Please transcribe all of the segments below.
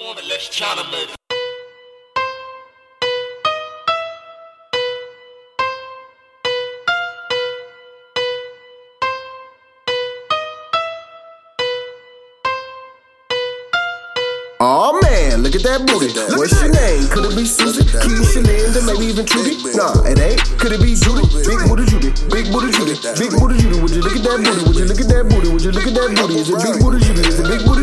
want it, let's China make it. Aw man, look at that booty. What's your name? Could it be Susie, Keisha, Linda, maybe even Trudy? Nah, it ain't. Could it be Judy? Big booty Judy, big booty Judy, big booty Judy. Would you look at that booty? Would you look at that booty? You that booty? Is it big booty Judy? Is it big booty?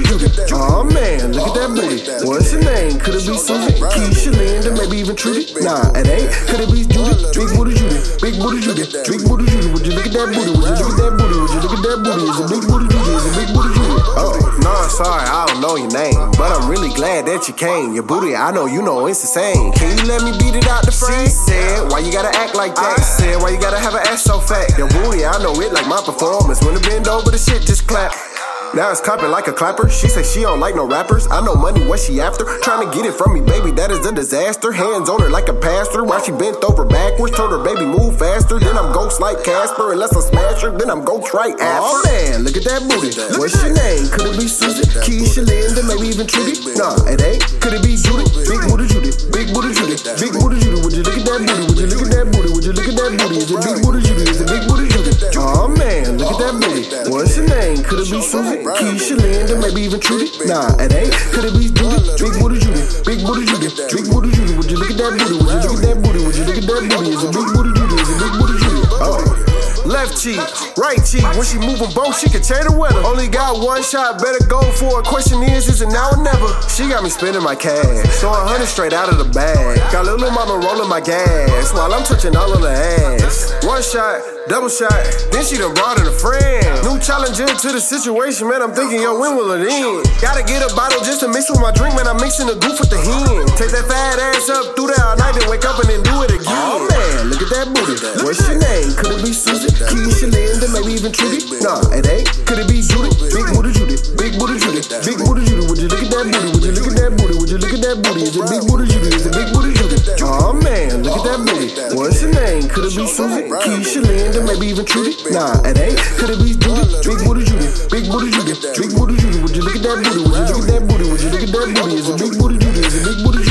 Aw man, look at that booty. What's your name? Could it be Susie, Keisha, Linda, maybe even Trudy? Nah, it ain't. Could it be Judy? Big booty Judy, big booty Judy, big booty Judy. Would you look at that booty? Would you look at that booty? Would you look at that booty? Is it big booty Judy? Is it big booty Judy? Oh, no, sorry, I don't know your name, really glad that you came. Your booty, I know you know it's insane. Can you let me beat it out the frame? She said, why you gotta act like that? I said, why you gotta have an ass so fat? Your booty, I know it like my performance. When it bend over, the shit just clap. Now it's clapping like a clapper. She say she don't like no rappers. I know money, what she after? Trying to get it from me, baby, that is a disaster. Hands on her like a pastor. While she bent over backwards, told her, baby, move faster. Then I'm ghost like Casper. Unless I smash her, then I'm ghost right after. Oh man, look at that booty. What's your name? Could it be Susie? Keisha, Linda, maybe even Trudy? Nah, it ain't. Could it be Judy? Big booty Judy. Big booty Judy. Big booty Judy. Would you look at that booty? Would you look at that booty? Name? Could it be Susie? Keisha, Linda, maybe even Trudy? Nah, it ain't. Could it be Judy? Big booty Judy. Big booty Judy. Big booty Judy. Would you look at that booty? Would you look at that booty? Would you look at that booty? Is it big booty cheek, right cheek. When she moving both, she can change the weather. Only got one shot, better go for it. Question is, is it now or never? She got me spending my cash, so a hundred straight out of the bag. Got little mama rolling my gas while I'm touching all of the ass. One shot, double shot, then she done brought in a friend. New challenger to the situation, man. I'm thinking, yo, when will it end? Gotta get a bottle just to mix with my drink, man. I'm mixing the goof with the hen. Take that fat ass up through there all night, then wake up and then do it again. Oh man, look at that booty. What's your name? Could it be maybe even Trudy. Nah, it ain't. Could it be Judy? Big booty Judy. Big booty Judy. Big booty Judy. Would you look at that booty? Would you look at that booty? Would you look at that booty? Is it big booty Judy? Is it big booty Judy? Oh, man, look at that booty. What's her name? Could it be Susie? Keisha Linda, maybe even Trudy? Nah, it ain't. Could it be Judy? Big booty Judy. Big booty Judy. Big booty Judy. Would you look at that booty? Would you look at that booty? Would you look at that booty? Is it big booty Judy? Is it big booty Judy?